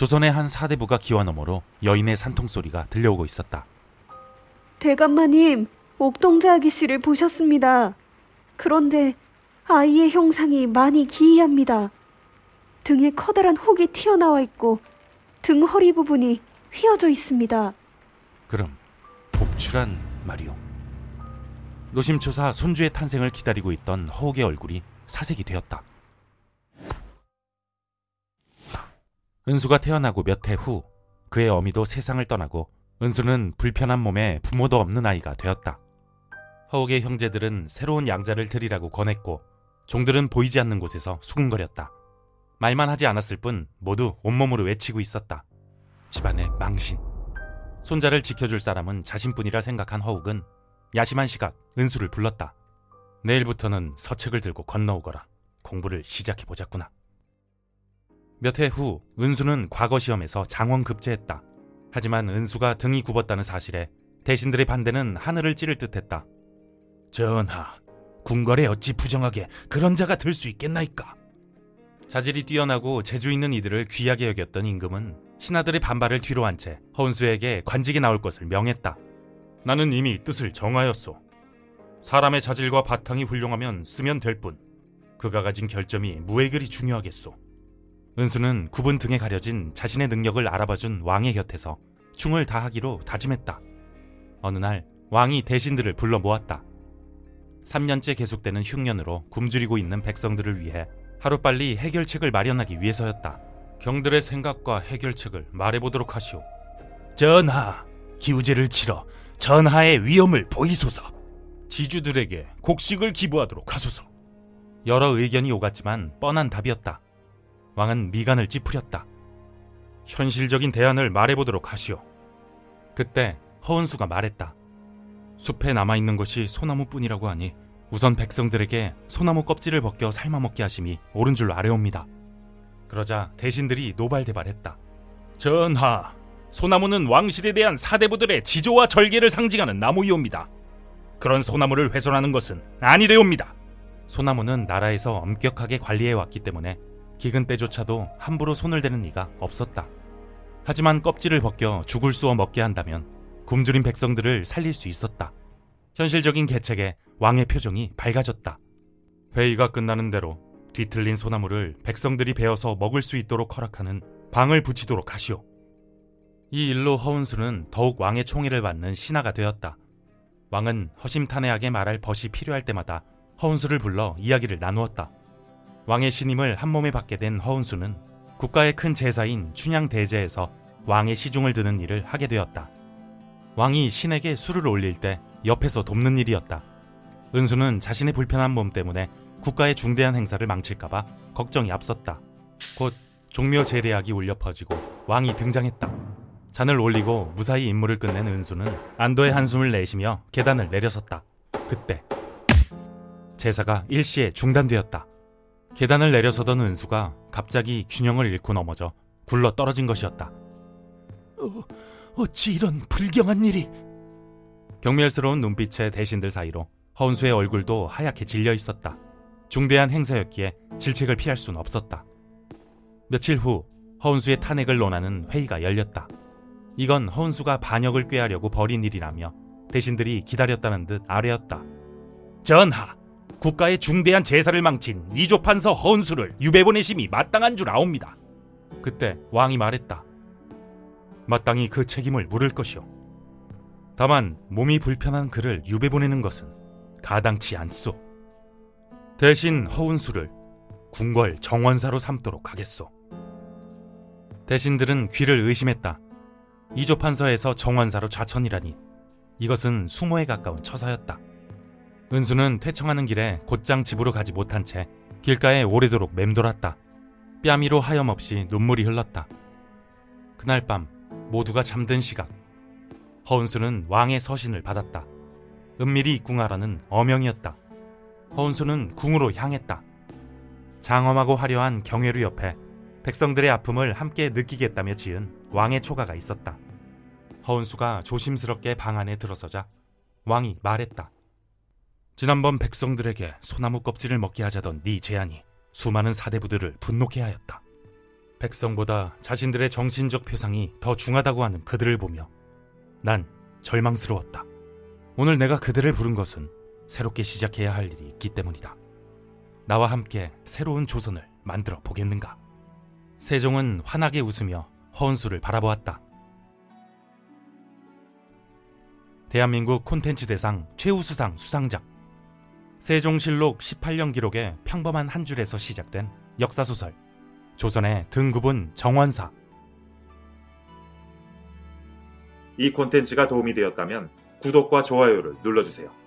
조선의 한 사대부가 기와 너머로 여인의 산통 소리가 들려오고 있었다. 대감마님, 옥동자 아기 씨를 보셨습니다. 그런데 아이의 형상이 많이 기이합니다. 등에 커다란 혹이 튀어나와 있고 등 허리 부분이 휘어져 있습니다. 그럼 복출한 말이오. 노심초사 손주의 탄생을 기다리고 있던 허옥의 얼굴이 사색이 되었다. 은수가 태어나고 몇 해 후 그의 어미도 세상을 떠나고 은수는 불편한 몸에 부모도 없는 아이가 되었다. 허옥의 형제들은 새로운 양자를 들이라고 권했고 종들은 보이지 않는 곳에서 수군거렸다. 말만 하지 않았을 뿐 모두 온몸으로 외치고 있었다. 집안의 망신. 손자를 지켜줄 사람은 자신뿐이라 생각한 허욱은 야심한 시각 은수를 불렀다. 내일부터는 서책을 들고 건너오거라. 공부를 시작해 보자꾸나. 몇 해 후 은수는 과거 시험에서 장원 급제했다. 하지만 은수가 등이 굽었다는 사실에 대신들의 반대는 하늘을 찌를 듯했다. 전하, 궁궐에 어찌 부정하게 그런 자가 들 수 있겠나이까? 자질이 뛰어나고 재주 있는 이들을 귀하게 여겼던 임금은 신하들의 반발을 뒤로 한 채 허운수에게 관직이 나올 것을 명했다. 나는 이미 뜻을 정하였소. 사람의 자질과 바탕이 훌륭하면 쓰면 될 뿐. 그가 가진 결점이 무해결이 중요하겠소. 은수는 구분 등에 가려진 자신의 능력을 알아봐준 왕의 곁에서 충을 다하기로 다짐했다. 어느 날 왕이 대신들을 불러 모았다. 3년째 계속되는 흉년으로 굶주리고 있는 백성들을 위해 하루빨리 해결책을 마련하기 위해서였다. 경들의 생각과 해결책을 말해보도록 하시오. 전하, 기우제를 치러 전하의 위엄을 보이소서. 지주들에게 곡식을 기부하도록 하소서. 여러 의견이 오갔지만 뻔한 답이었다. 왕은 미간을 찌푸렸다. 현실적인 대안을 말해보도록 하시오. 그때 허은수가 말했다. 숲에 남아있는 것이 소나무뿐이라고 하니 우선 백성들에게 소나무 껍질을 벗겨 삶아먹게 하심이 옳은 줄로 아뢰옵니다. 그러자 대신들이 노발대발했다. 전하, 소나무는 왕실에 대한 사대부들의 지조와 절개를 상징하는 나무이옵니다. 그런 소나무를 훼손하는 것은 아니되옵니다. 소나무는 나라에서 엄격하게 관리해 왔기 때문에 기근 때조차도 함부로 손을 대는 이가 없었다. 하지만 껍질을 벗겨 죽을 쑤어 먹게 한다면 굶주린 백성들을 살릴 수 있었다. 현실적인 계책에 왕의 표정이 밝아졌다. 회의가 끝나는 대로 뒤틀린 소나무를 백성들이 베어서 먹을 수 있도록 허락하는 방을 붙이도록 하시오. 이 일로 허운수는 더욱 왕의 총애를 받는 신하가 되었다. 왕은 허심탄회하게 말할 벗이 필요할 때마다 허운수를 불러 이야기를 나누었다. 왕의 신임을 한 몸에 받게 된 허운수는 국가의 큰 제사인 춘향 대제에서 왕의 시중을 드는 일을 하게 되었다. 왕이 신에게 술을 올릴 때 옆에서 돕는 일이었다. 은수는 자신의 불편한 몸 때문에 국가의 중대한 행사를 망칠까봐 걱정이 앞섰다. 곧 종묘 제례악이 울려 퍼지고 왕이 등장했다. 잔을 올리고 무사히 임무를 끝낸 은수는 안도의 한숨을 내쉬며 계단을 내려섰다. 그때 제사가 일시에 중단되었다. 계단을 내려서던 은수가 갑자기 균형을 잃고 넘어져 굴러 떨어진 것이었다. 어, 어찌 이런 불경한 일이? 경멸스러운 눈빛의 대신들 사이로 허운수의 얼굴도 하얗게 질려 있었다. 중대한 행사였기에 질책을 피할 수는 없었다. 며칠 후 허운수의 탄핵을 논하는 회의가 열렸다. 이건 허운수가 반역을 꾀하려고 벌인 일이라며 대신들이 기다렸다는 듯 아뢰었다. 전하, 국가의 중대한 제사를 망친 위조판서 허운수를 유배 보내심이 마땅한 줄 아옵니다. 그때 왕이 말했다. 마땅히 그 책임을 물을 것이오. 다만 몸이 불편한 그를 유배 보내는 것은 가당치 않소. 대신 허운수를 궁궐 정원사로 삼도록 하겠소. 대신들은 귀를 의심했다. 이조판서에서 정원사로 좌천이라니 이것은 수모에 가까운 처사였다. 은수는 퇴청하는 길에 곧장 집으로 가지 못한 채 길가에 오래도록 맴돌았다. 뺨이로 하염없이 눈물이 흘렀다. 그날 밤 모두가 잠든 시각 허은수는 왕의 서신을 받았다. 은밀히 입궁하라는 어명이었다. 허은수는 궁으로 향했다. 장엄하고 화려한 경회루 옆에 백성들의 아픔을 함께 느끼겠다며 지은 왕의 초가가 있었다. 허은수가 조심스럽게 방 안에 들어서자 왕이 말했다. 지난번 백성들에게 소나무 껍질을 먹게 하자던 네 제안이 수많은 사대부들을 분노케 하였다. 백성보다 자신들의 정신적 표상이 더 중하다고 하는 그들을 보며 난 절망스러웠다. 오늘 내가 그들을 부른 것은 새롭게 시작해야 할 일이 있기 때문이다. 나와 함께 새로운 조선을 만들어 보겠는가? 세종은 환하게 웃으며 허은수를 바라보았다. 대한민국 콘텐츠 대상 최우수상 수상작 세종실록 18년 기록의 평범한 한 줄에서 시작된 역사소설 조선의 등급은 정원사 이 콘텐츠가 도움이 되었다면 구독과 좋아요를 눌러주세요.